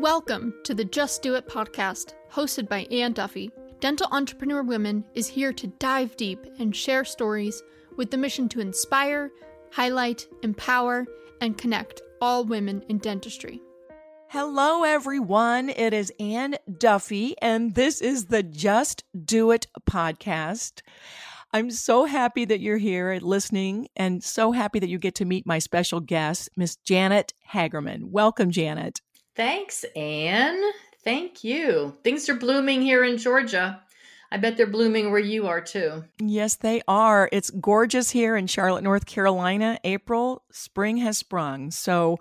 Welcome to the Just Do It podcast, hosted by Anne Duffy. Dental Entrepreneur Women is here to dive deep and share stories with the mission to inspire, highlight, empower, and connect all women in dentistry. Hello, everyone. It is Anne Duffy, and this is the Just Do It podcast. I'm so happy that you're here listening and so happy that you get to meet my special guest, Miss Janet Hagerman. Welcome, Janet. Thanks, Anne. Thank you. Things are blooming here in Georgia. I bet they're blooming where you are too. Yes, they are. It's gorgeous here in Charlotte, North Carolina. April, spring has sprung. So,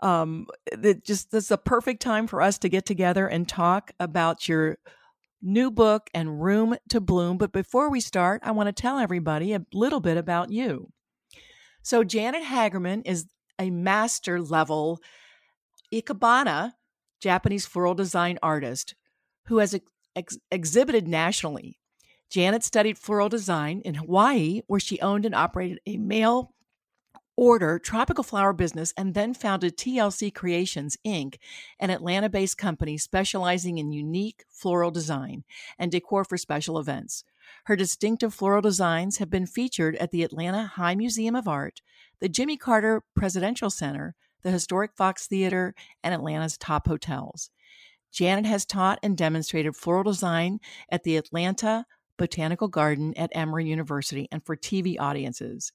um, it just this is a perfect time for us to get together and talk about your new book and Room to Bloom. But before we start, I want to tell everybody a little bit about you. So, Janet Hagerman is a master level Ikebana Japanese floral design artist who has ex- exhibited nationally. Janet studied floral design in Hawaii, where she owned and operated a mail order tropical flower business and then founded TLC Creations Inc., an Atlanta based company specializing in unique floral design and decor for special events. Her distinctive floral designs have been featured at the Atlanta High Museum of Art, the Jimmy Carter Presidential Center, the historic Fox Theater, and Atlanta's top hotels. Janet has taught and demonstrated floral design at the Atlanta Botanical Garden at Emory University and for TV audiences.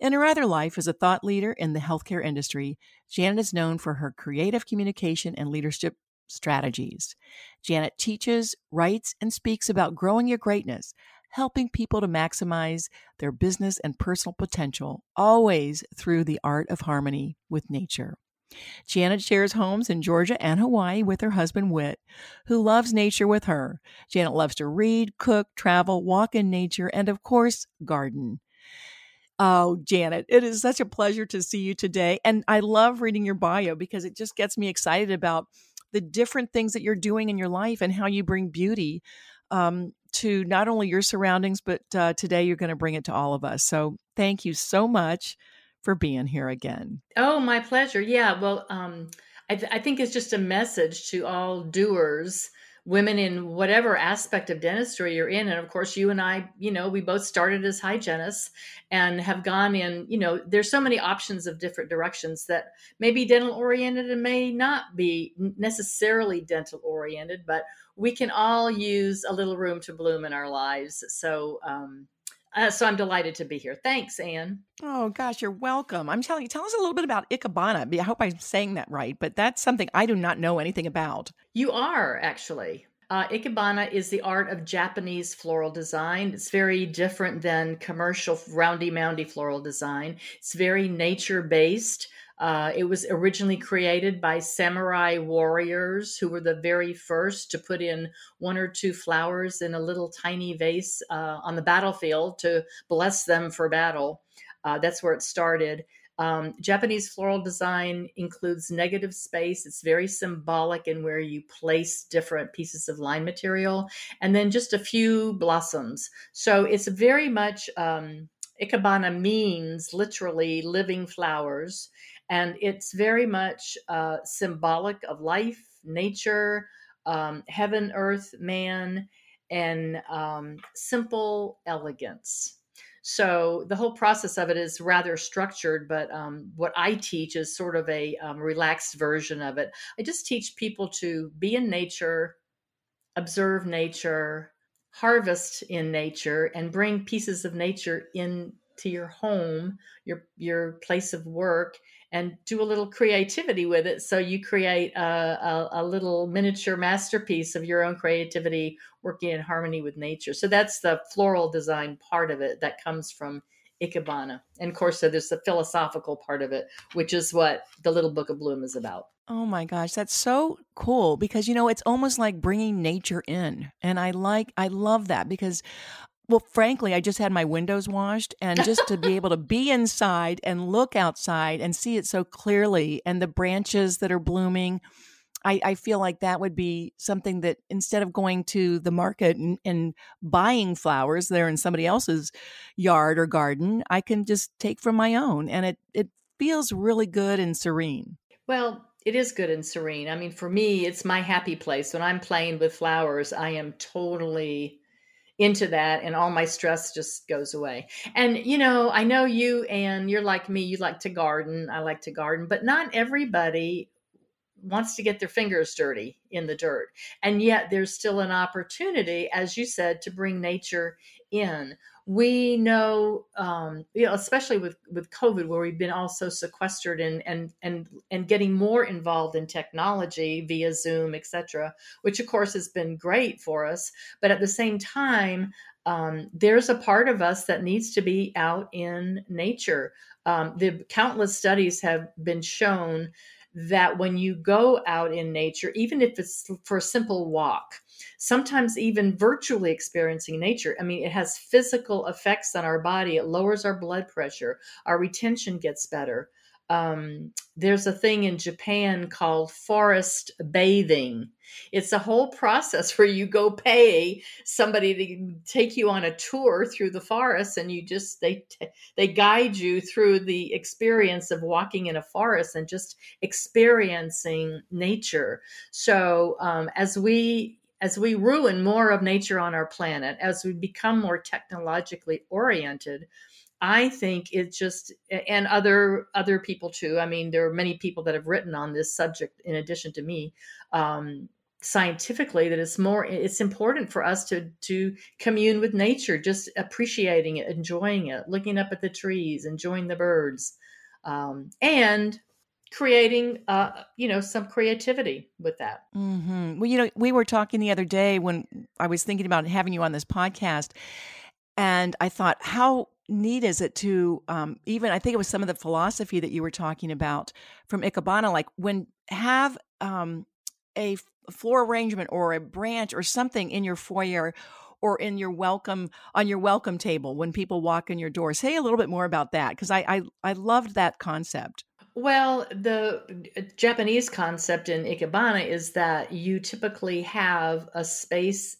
In her other life as a thought leader in the healthcare industry, Janet is known for her creative communication and leadership strategies. Janet teaches, writes, and speaks about growing your greatness, helping people to maximize their business and personal potential, always through the art of harmony with nature. Janet shares homes in Georgia and Hawaii with her husband, Whit, who loves nature with her. Janet loves to read, cook, travel, walk in nature, and of course, garden. Oh, Janet, it is such a pleasure to see you today. And I love reading your bio because it just gets me excited about the different things that you're doing in your life and how you bring beauty um, to not only your surroundings, but uh, today you're going to bring it to all of us. So thank you so much for being here again. Oh, my pleasure. Yeah. Well, um, I, th- I think it's just a message to all doers women in whatever aspect of dentistry you're in. And of course you and i you know we both started as hygienists and have gone in you know there's so many options of different directions that may be dental oriented and may not be necessarily dental oriented but we can all use a little room to bloom in our lives. So um, uh, so I'm delighted to be here. Thanks, Anne. Oh gosh, you're welcome. I'm telling you, tell us a little bit about Ikebana. I hope I'm saying that right, but that's something I do not know anything about. You are actually. Uh, Ikebana is the art of Japanese floral design. It's very different than commercial roundy moundy floral design. It's very nature based. Uh, it was originally created by samurai warriors who were the very first to put in one or two flowers in a little tiny vase uh, on the battlefield to bless them for battle. Uh, that's where it started. Um, Japanese floral design includes negative space. It's very symbolic in where you place different pieces of line material and then just a few blossoms. So it's very much, um, Ikebana means literally living flowers. And it's very much uh, symbolic of life, nature, um, heaven, earth, man, and um, simple elegance. So the whole process of it is rather structured, but um, what I teach is sort of a um, relaxed version of it. I just teach people to be in nature, observe nature, harvest in nature, and bring pieces of nature into your home, your your place of work, and do a little creativity with it. So you create a, a, a, little miniature masterpiece of your own creativity working in harmony with nature. So that's the floral design part of it that comes from Ikebana. And of course, so there's the philosophical part of it, which is what the Little Book of Bloom is about. Oh my gosh, that's so cool because you know it's almost like bringing nature in. And I like I love that because well, frankly, I just had my windows washed and just to be able to be inside and look outside and see it so clearly and the branches that are blooming. I, I feel like that would be something that instead of going to the market and, and buying flowers there in somebody else's yard or garden, I can just take from my own and it, it feels really good and serene. Well, it is good and serene. I mean, for me, it's my happy place. When I'm playing with flowers, I am totally into that and all my stress just goes away. And you know, I know you and you're like me, you like to garden. I like to garden, but not everybody wants to get their fingers dirty in the dirt. And yet there's still an opportunity as you said to bring nature in we know, um, you know, especially with with COVID, where we've been also sequestered and and and and getting more involved in technology via Zoom, etc., which of course has been great for us. But at the same time, um, there's a part of us that needs to be out in nature. Um, the countless studies have been shown that when you go out in nature, even if it's for a simple walk, sometimes even virtually experiencing nature, I mean, it has physical effects on our body. It lowers our blood pressure, our retention gets better um, there's a thing in Japan called forest bathing. It's a whole process where you go pay somebody to take you on a tour through the forest, and you just they they guide you through the experience of walking in a forest and just experiencing nature. So um, as we as we ruin more of nature on our planet, as we become more technologically oriented, I think it's just and other other people too. I mean, there are many people that have written on this subject in addition to me. Um, scientifically that it's more it's important for us to to commune with nature just appreciating it enjoying it looking up at the trees enjoying the birds um, and creating uh, you know some creativity with that mm-hmm. well you know we were talking the other day when i was thinking about having you on this podcast and i thought how neat is it to um, even i think it was some of the philosophy that you were talking about from ikebana like when have um, a floor arrangement or a branch or something in your foyer or in your welcome on your welcome table when people walk in your door say a little bit more about that because I, I i loved that concept. Well, the uh, Japanese concept in Ikebana is that you typically have a space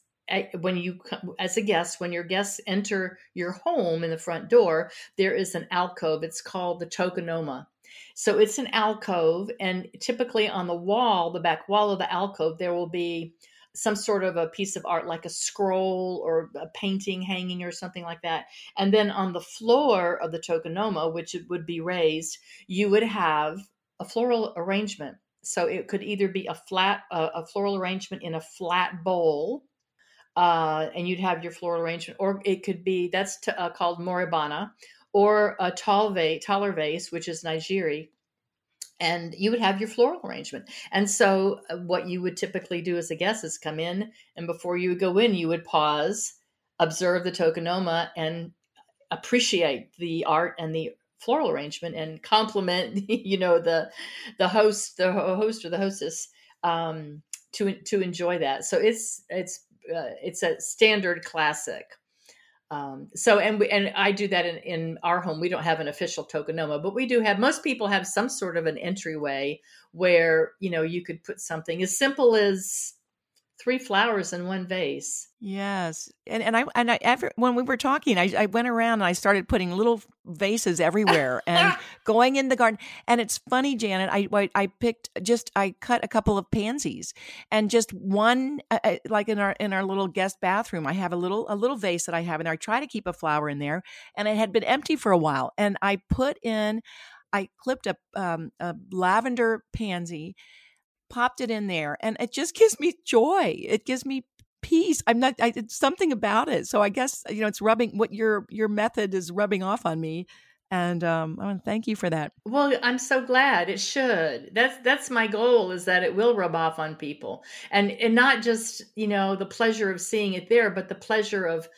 when you as a guest when your guests enter your home in the front door there is an alcove. It's called the tokonoma. So it's an alcove and typically on the wall the back wall of the alcove there will be some sort of a piece of art like a scroll or a painting hanging or something like that. And then on the floor of the tokonoma which it would be raised you would have a floral arrangement. So it could either be a flat a floral arrangement in a flat bowl uh, and you'd have your floral arrangement, or it could be that's t- uh, called moribana, or a tall vase, taller vase, which is nageire, and you would have your floral arrangement. And so, uh, what you would typically do as a guest is come in, and before you would go in, you would pause, observe the tokonoma, and appreciate the art and the floral arrangement, and compliment, you know, the the host, the host or the hostess. Um, to to enjoy that. So it's it's uh, it's a standard classic. Um, so and we, and I do that in, in our home. We don't have an official tokonoma, but we do have. Most people have some sort of an entryway where you know you could put something as simple as three flowers in one vase. Yes, and and I and I ever when we were talking, I, I went around and I started putting little vases everywhere and going in the garden. And it's funny, Janet. I I picked just I cut a couple of pansies and just one uh, uh, like in our in our little guest bathroom. I have a little a little vase that I have in there. I try to keep a flower in there, and it had been empty for a while, and I put in. I clipped a, um, a lavender pansy popped it in there and it just gives me joy it gives me peace i'm not I, it's something about it so i guess you know it's rubbing what your your method is rubbing off on me and um, I want to thank you for that. Well, I'm so glad it should. That's that's my goal is that it will rub off on people, and and not just you know the pleasure of seeing it there, but the pleasure of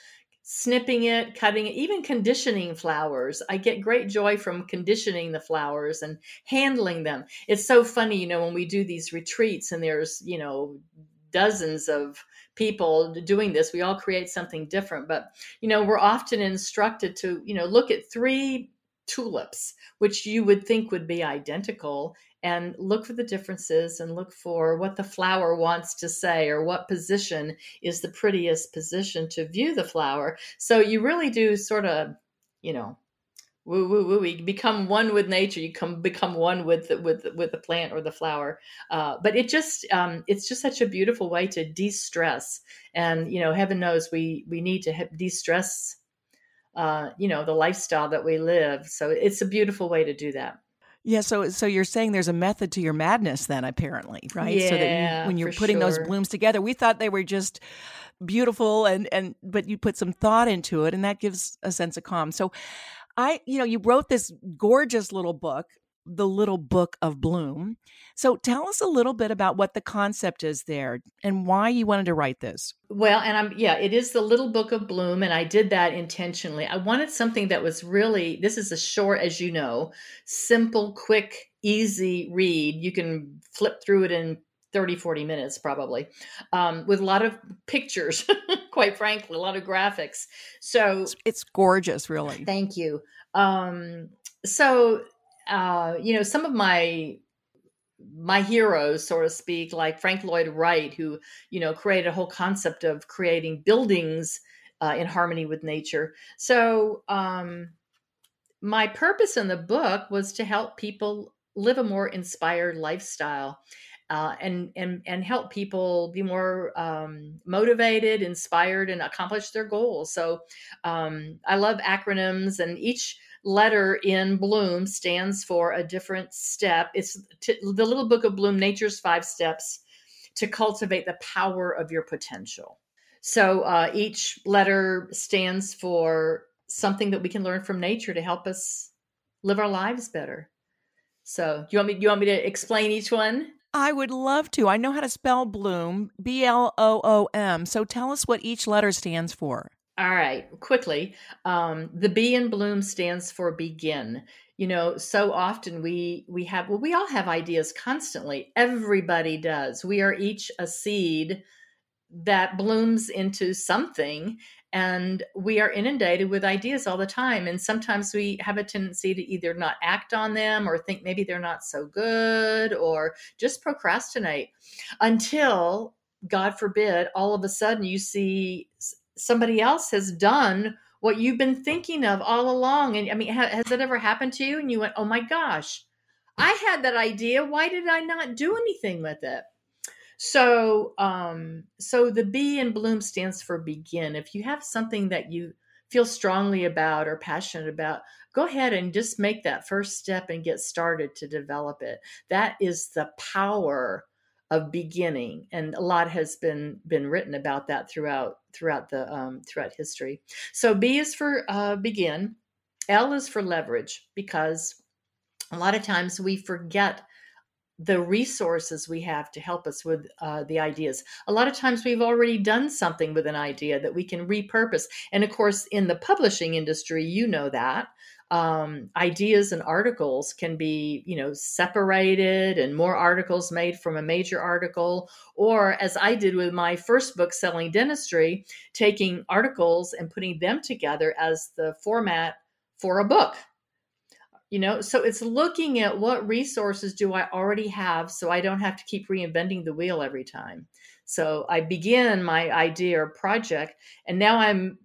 snipping it, cutting it, even conditioning flowers. I get great joy from conditioning the flowers and handling them. It's so funny, you know, when we do these retreats and there's, you know, dozens of people doing this, we all create something different. But, you know, we're often instructed to, you know, look at three tulips, which you would think would be identical, and look for the differences and look for what the flower wants to say or what position is the prettiest position to view the flower. So you really do sort of, you know, woo woo woo you become one with nature you come become one with the, with with the plant or the flower uh, but it just um, it's just such a beautiful way to de-stress and you know heaven knows we we need to de-stress uh, you know the lifestyle that we live so it's a beautiful way to do that yeah, so so you're saying there's a method to your madness then apparently, right? Yeah, so that you, when you're putting sure. those blooms together, we thought they were just beautiful and and but you put some thought into it and that gives a sense of calm. So I, you know, you wrote this gorgeous little book, The Little Book of Bloom. So tell us a little bit about what the concept is there and why you wanted to write this. Well, and I'm, yeah, it is The Little Book of Bloom, and I did that intentionally. I wanted something that was really, this is a short, as you know, simple, quick, easy read. You can flip through it in 30 40 minutes probably um, with a lot of pictures quite frankly a lot of graphics so it's, it's gorgeous really thank you um, so uh, you know some of my my heroes so to speak like frank lloyd wright who you know created a whole concept of creating buildings uh, in harmony with nature so um, my purpose in the book was to help people live a more inspired lifestyle uh, and and and help people be more um, motivated, inspired, and accomplish their goals. So um, I love acronyms, and each letter in Bloom stands for a different step. It's the little book of Bloom, Nature's Five Steps to cultivate the power of your potential. So uh, each letter stands for something that we can learn from nature to help us live our lives better. So, do you want me? Do you want me to explain each one? I would love to. I know how to spell Bloom, B L O O M. So tell us what each letter stands for. All right, quickly. Um, the B in Bloom stands for begin. You know, so often we we have well, we all have ideas constantly. Everybody does. We are each a seed that blooms into something and we are inundated with ideas all the time and sometimes we have a tendency to either not act on them or think maybe they're not so good or just procrastinate until god forbid all of a sudden you see somebody else has done what you've been thinking of all along and i mean ha- has that ever happened to you and you went oh my gosh i had that idea why did i not do anything with it so, um, so the B in Bloom stands for begin. If you have something that you feel strongly about or passionate about, go ahead and just make that first step and get started to develop it. That is the power of beginning, and a lot has been been written about that throughout throughout the um, throughout history. So B is for uh, begin. L is for leverage because a lot of times we forget the resources we have to help us with uh, the ideas. A lot of times we've already done something with an idea that we can repurpose. And of course, in the publishing industry, you know that. Um, ideas and articles can be, you know, separated and more articles made from a major article. Or as I did with my first book, Selling Dentistry, taking articles and putting them together as the format for a book you know so it's looking at what resources do i already have so i don't have to keep reinventing the wheel every time so i begin my idea or project and now i'm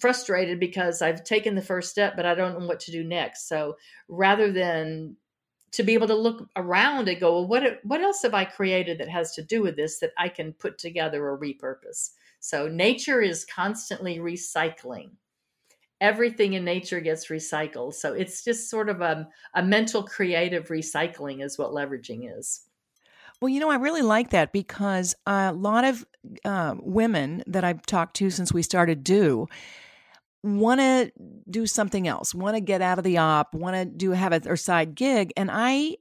frustrated because i've taken the first step but i don't know what to do next so rather than to be able to look around and go well what what else have i created that has to do with this that i can put together or repurpose so nature is constantly recycling everything in nature gets recycled. So it's just sort of a, a mental creative recycling, is what leveraging is. Well, you know, I really like that because a lot of uh, women that I've talked to since we started DEW want to do something else, want to get out of the op, want to do have a or side gig, and I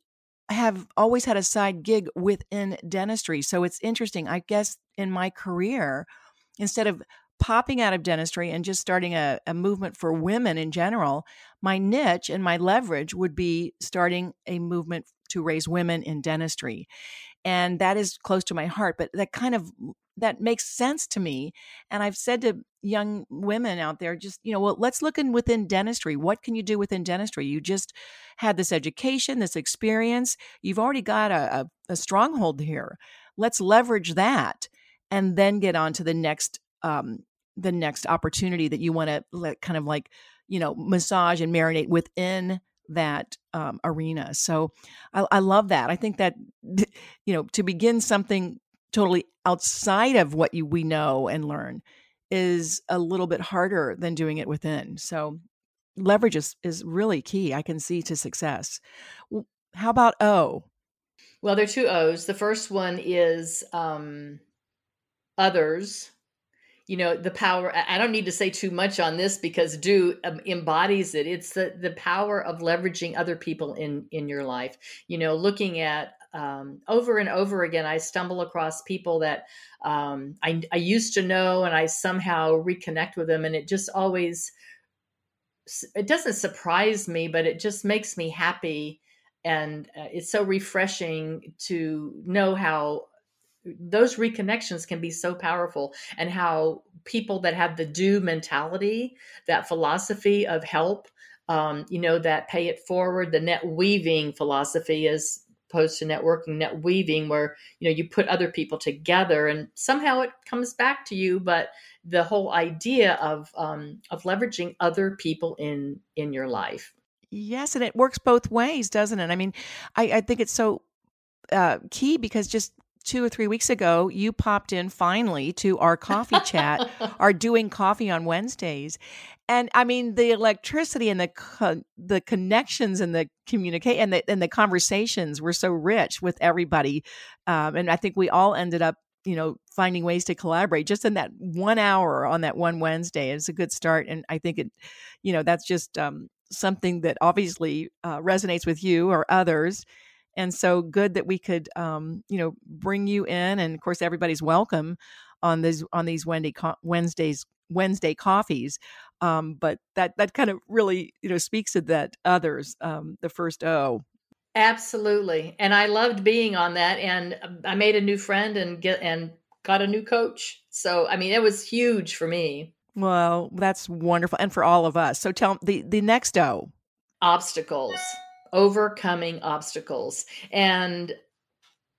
have always had a side gig within dentistry. So it's interesting. I guess in my career, instead of popping out of dentistry and just starting a, a movement for women in general, my niche and my leverage would be starting a movement to raise women in dentistry. And that is close to my heart, but that kind of that makes sense to me. And I've said to young women out there, just, you know, well, let's look in within dentistry. What can you do within dentistry? You just had this education, this experience. You've already got a, a, a stronghold here. Let's leverage that and then get on to the next um, the next opportunity that you want to kind of like you know, massage and marinate within that um, arena. So I, I love that. I think that, you know, to begin something totally outside of what you, we know and learn is a little bit harder than doing it within. So leverage is, is really key, I can see, to success. How about O? Well, there are two O's. The first one is um, others. You know, the power. I don't need to say too much on this because do um, embodies it. It's the the power of leveraging other people in in your life. You know, looking at um, over and over again, I stumble across people that um, I, I used to know, and I somehow reconnect with them, and it just always it doesn't surprise me, but it just makes me happy, and uh, it's so refreshing to know how those reconnections can be so powerful and how people that have the do mentality that philosophy of help um, you know that pay it forward the net weaving philosophy is opposed to networking, net weaving, where you know you put other people together and somehow it comes back to you. But the whole idea of um, of leveraging other people in in your life. Yes, and it works both ways, doesn't it? I mean, I, I think it's so uh, key because just two or three weeks ago, you popped in finally to our coffee chat, our doing coffee on Wednesdays. And I mean, the electricity and the co- the connections and the communicate and the and the conversations were so rich with everybody, um, and I think we all ended up, you know, finding ways to collaborate just in that one hour on that one Wednesday. It's a good start, and I think it, you know, that's just um, something that obviously uh, resonates with you or others and so good that we could um, you know bring you in and of course everybody's welcome on these on these Wednesday Wednesdays Wednesday coffees um, but that that kind of really you know speaks to that others um, the first O. Absolutely and I loved being on that and um, I made a new friend and get and got a new coach so I mean it was huge for me. Well that's wonderful and for all of us so tell the the next O. Obstacles overcoming obstacles. And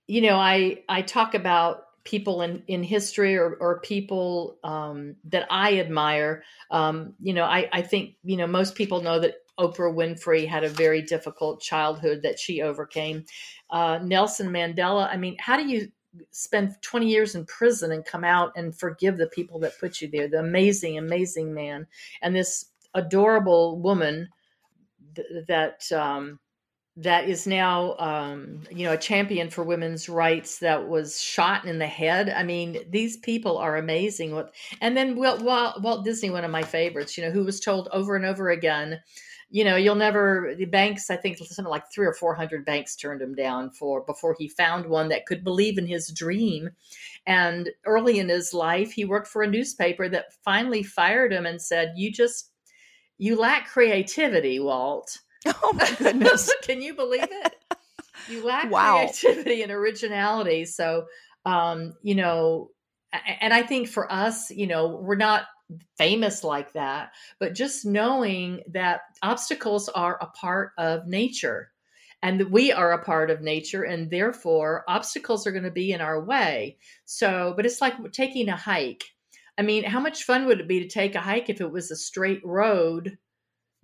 you know i i talk about people in in history or or people um, that i admire. Um, you know i i think you know most people know that oprah winfrey had a very difficult childhood that she overcame. Uh, nelson mandela i mean how do you spend 20 years in prison and come out and forgive the people that put you there the amazing amazing man and this adorable woman th- that um, that is now um, you know a champion for women's rights that was shot in the head. I mean these people are amazing. And then walt, walt disney one of my favorites you know who was told over and over again you know you'll never the banks i think something like three or four hundred banks turned him down for before he found one that could believe in his dream. And early in his life he worked for a newspaper that finally fired him and said you just you lack creativity walt Oh my goodness. Can you believe it? You lack wow. creativity and originality. So, um, you know, and I think for us, you know, we're not famous like that, but just knowing that obstacles are a part of nature and we are a part of nature and therefore obstacles are going to be in our way. So, but it's like taking a hike. I mean, how much fun would it be to take a hike if it was a straight road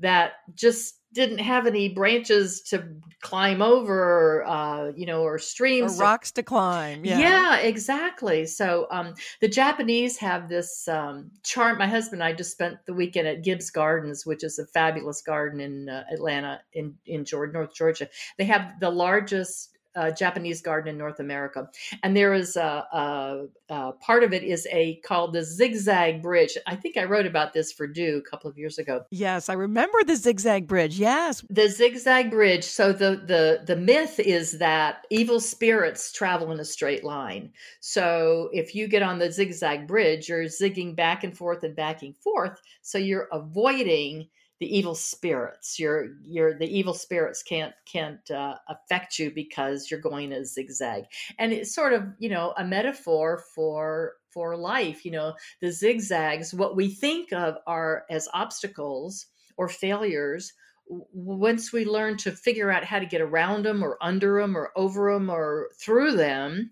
that just didn't have any branches to climb over, uh, you know, or streams, or rocks to climb. Yeah, yeah exactly. So um, the Japanese have this um, charm. My husband and I just spent the weekend at Gibbs Gardens, which is a fabulous garden in uh, Atlanta, in in Georgia, North Georgia. They have the largest uh, Japanese garden in North America, and there is a, a, a, part of it is a called the zigzag bridge. I think I wrote about this for DEW a couple of years ago. Yes, I remember the zigzag bridge. Yes, the zigzag bridge. So the the the myth is that evil spirits travel in a straight line. So if you get on the zigzag bridge, you're zigging back and forth and backing forth. So you're avoiding the evil spirits. Your your the evil spirits can't can't uh, affect you because you're going a zigzag. And it's sort of you know a metaphor for for life. You know the zigzags. What we think of are as obstacles or failures. Once we learn to figure out how to get around them or under them or over them or through them,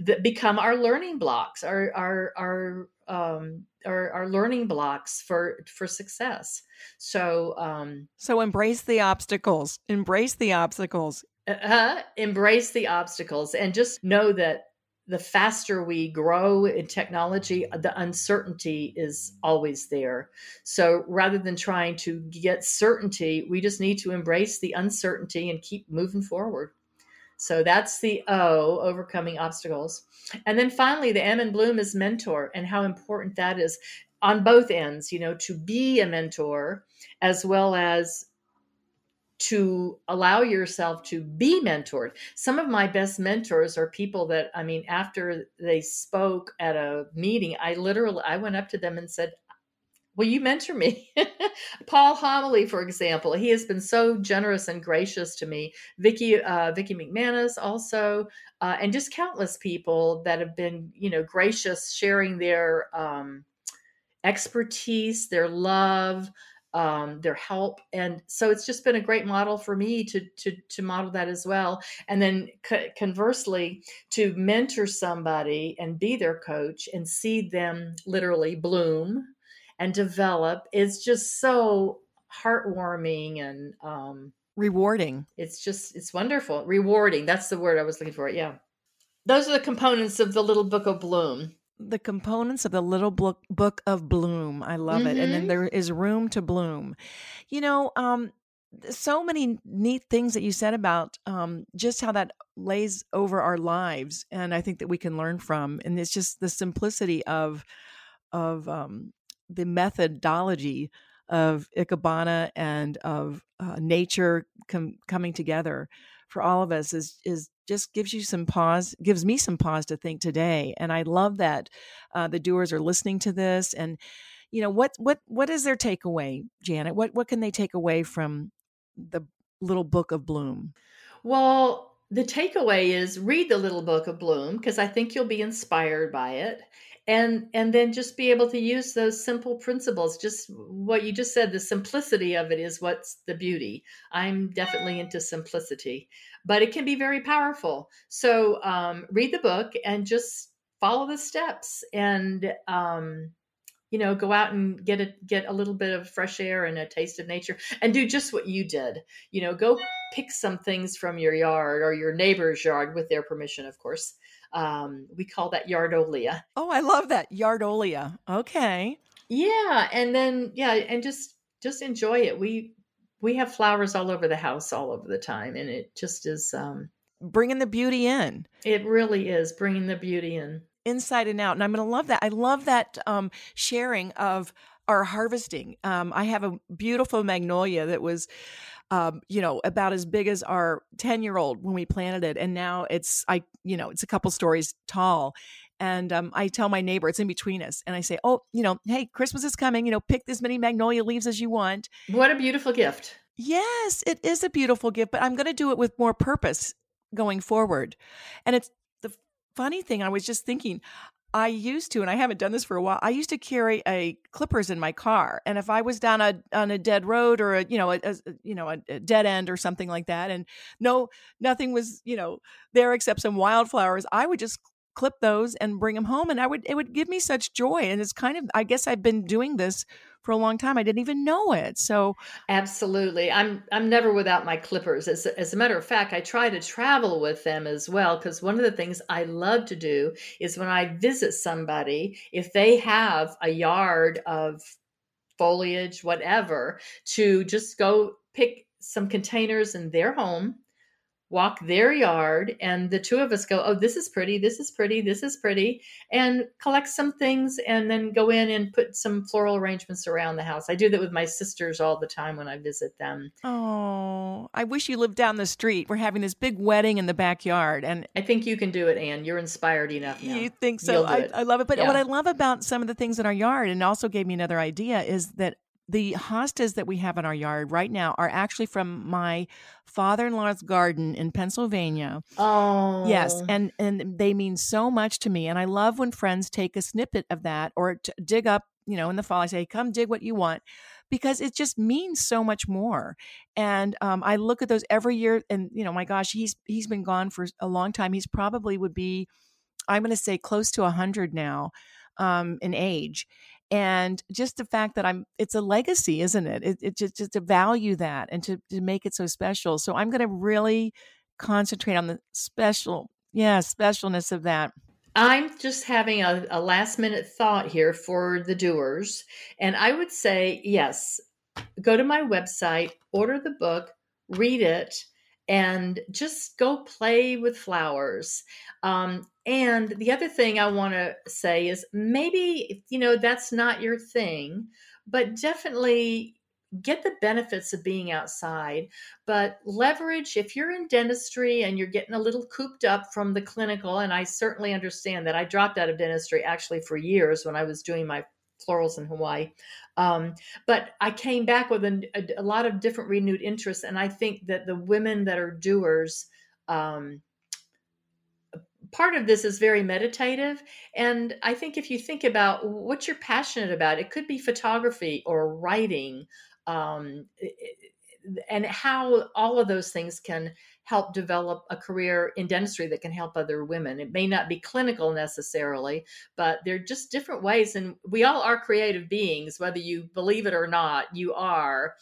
that become our learning blocks, our our our um, our, our learning blocks for for success. So um, so embrace the obstacles. Embrace the obstacles. Uh, embrace the obstacles, and just know that the faster we grow in technology, the uncertainty is always there. So rather than trying to get certainty, we just need to embrace the uncertainty and keep moving forward. So that's the O, overcoming obstacles. And then finally, the M in Bloom is mentor and how important that is on both ends, you know, to be a mentor as well as to allow yourself to be mentored. Some of my best mentors are people that I mean after they spoke at a meeting, I literally I went up to them and said, Will you mentor me? Paul Homoly, for example, he has been so generous and gracious to me. Vicky, uh, Vicky McManus, also, uh, and just countless people that have been, you know, gracious, sharing their um, expertise, their love, um, their help, and so it's just been a great model for me to to to model that as well. And then co- conversely, to mentor somebody and be their coach and see them literally bloom and develop is just so heartwarming and um, rewarding. It's just it's wonderful. Rewarding. That's the word I was looking for. Yeah. Those are the components of the little book of bloom. The components of the little book book of bloom. I love mm-hmm. it. And then mm-hmm. there is room to bloom. You know, um so many neat things that you said about um, just how that lays over our lives and i think that we can learn from and it's just the simplicity of of um, the methodology of Ikebana and of uh, nature com- coming together for all of us is is just gives you some pause, gives me some pause to think today. And I love that uh, the doers are listening to this. And you know what what what is their takeaway, Janet? What what can they take away from the little book of Bloom? Well, the takeaway is read the little book of Bloom because I think you'll be inspired by it and and then just be able to use those simple principles. Just what you just said the simplicity of it is what's the beauty. I'm definitely into simplicity but it can be very powerful. So um, read the book and just follow the steps and um, you know go out and get a get a little bit of fresh air and a taste of nature and do just what you did. You know go pick some things from your yard or your neighbor's yard with their permission of course um, we call that yardolia. Oh, I love that yardolia. Okay. Yeah, and then yeah, and just just enjoy it. We we have flowers all over the house all over the time, and it just is um, bringing the beauty in. It really is bringing the beauty in inside and out, and I'm going to love that. I love that um, sharing of our harvesting. Um, I have a beautiful magnolia that was um, you know, about as big as our 10 year old when we planted it. And now it's, I, you know, it's a couple stories tall. And um, I tell my neighbor, it's in between us. And I say, oh, you know, hey, Christmas is coming. You know, pick as many magnolia leaves as you want. What a beautiful gift. Yes, it is a beautiful gift, but I'm going to do it with more purpose going forward. And it's the funny thing, I was just thinking, I used to, and I haven't done this for a while. I used to carry a clippers in my car, and if I was down a on a dead road or a you know a, a you know a, a, dead end or something like that, and no nothing was you know there except some wildflowers, I would just clip those and bring them home, and I would it would give me such joy. And it's kind of I guess I've been doing this for a long time. I didn't even know it. So absolutely, I'm I'm never without my clippers. As as a matter of fact, I try to travel with them as well because one of the things I love to do is when I visit somebody, if they have a yard of foliage, whatever, to just go pick some containers in their home walk their yard and the two of us go oh this is pretty this is pretty this is pretty and collect some things and then go in and put some floral arrangements around the house. I do that with my sisters all the time when i visit them. Oh i wish you lived down the street. We're having this big wedding in the backyard and i think you can do it anne. You're inspired enough now. you think so? I, I, love it. But yeah. what i love about some of the things in our yard and also gave me another idea is that the hostas that we have in our yard right now are actually from my father-in-law's garden in Pennsylvania. Oh. Yes, and and they mean so much to me and I love when friends take a snippet of that or dig up, you know, in the fall I say, "Come dig what you want." Because it just means so much more, and um, I look at those every year, and you know, my gosh, he's he's been gone for a long time. He's probably would be I'm going to say close to 100 now um, in age. And just the fact that I'm, it's a legacy, isn't it? It, it just, just to value that and to, to make it so special. So I'm going to really concentrate on the special, yeah, specialness of that. I'm just having a, a, last minute thought here for the doers. And I would say, yes, go to my website, order the book, read it, and just go play with flowers. Um, and the other thing I want to say is maybe, you know, that's not your thing, but definitely get the benefits of being outside, but leverage if you're in dentistry and you're getting a little cooped up from the clinical. And I certainly understand that I dropped out of dentistry actually for years when I was doing my florals in Hawaii. Um, but I came back with a, a, a, lot of different renewed interests. And I think that the women that are doers, um, part of this is very meditative. And I think if you think about what you're passionate about, it could be photography or writing. Um, and how all of those things can help develop a career in dentistry that can help other women. It may not be clinical necessarily, but they're just different ways. And we all are creative beings, whether you believe it or not, you are.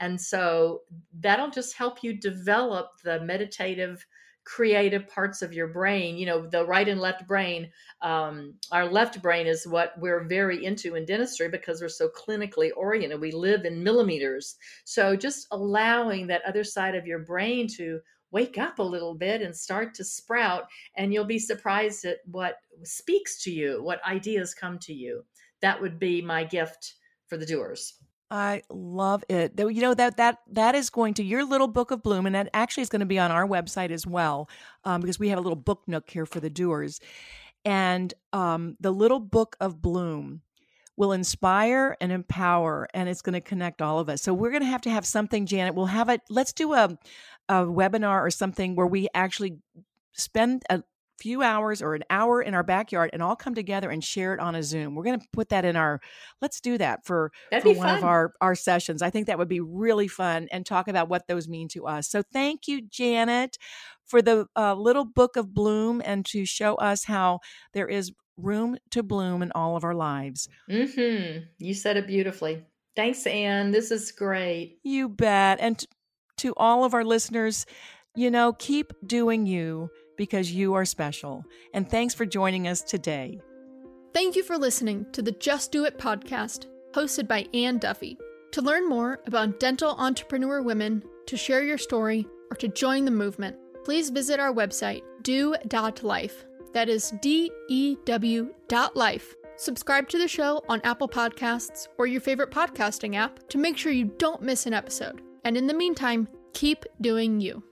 And so that'll just help you develop the meditative creative parts of your brain you know the right and left brain um, our left brain is what we're very into in dentistry because we're so clinically oriented. We live in millimeters. So just allowing that other side of your brain to wake up a little bit and start to sprout and you'll be surprised at what speaks to you what ideas come to you. That would be my gift for the doers I love it. You know that that that is going to your little book of bloom, and that actually is going to be on our website as well, um, because we have a little book nook here for the doers, and um, the little book of bloom will inspire and empower, and it's going to connect all of us. So we're going to have to have something, Janet. We'll have it. Let's do a a webinar or something where we actually spend a few hours or an hour in our backyard and all come together and share it on a Zoom. We're going to put that in our let's do that for, for one fun. of our our sessions. I think that would be really fun and talk about what those mean to us. So thank you Janet for the uh, little book of bloom and to show us how there is room to bloom in all of our lives. Mhm. You said it beautifully. Thanks Anne. This is great. You bet. And t- to all of our listeners, you know, keep doing you because you are special. And thanks for joining us today. Thank you for listening to the Just Do It podcast, hosted by Anne Duffy. To learn more about dental entrepreneur women, to share your story, or to join the movement, please visit our website, dew.life. That is D E W dot life. Subscribe to the show on Apple Podcasts or your favorite podcasting app to make sure you don't miss an episode. And in the meantime, keep doing you.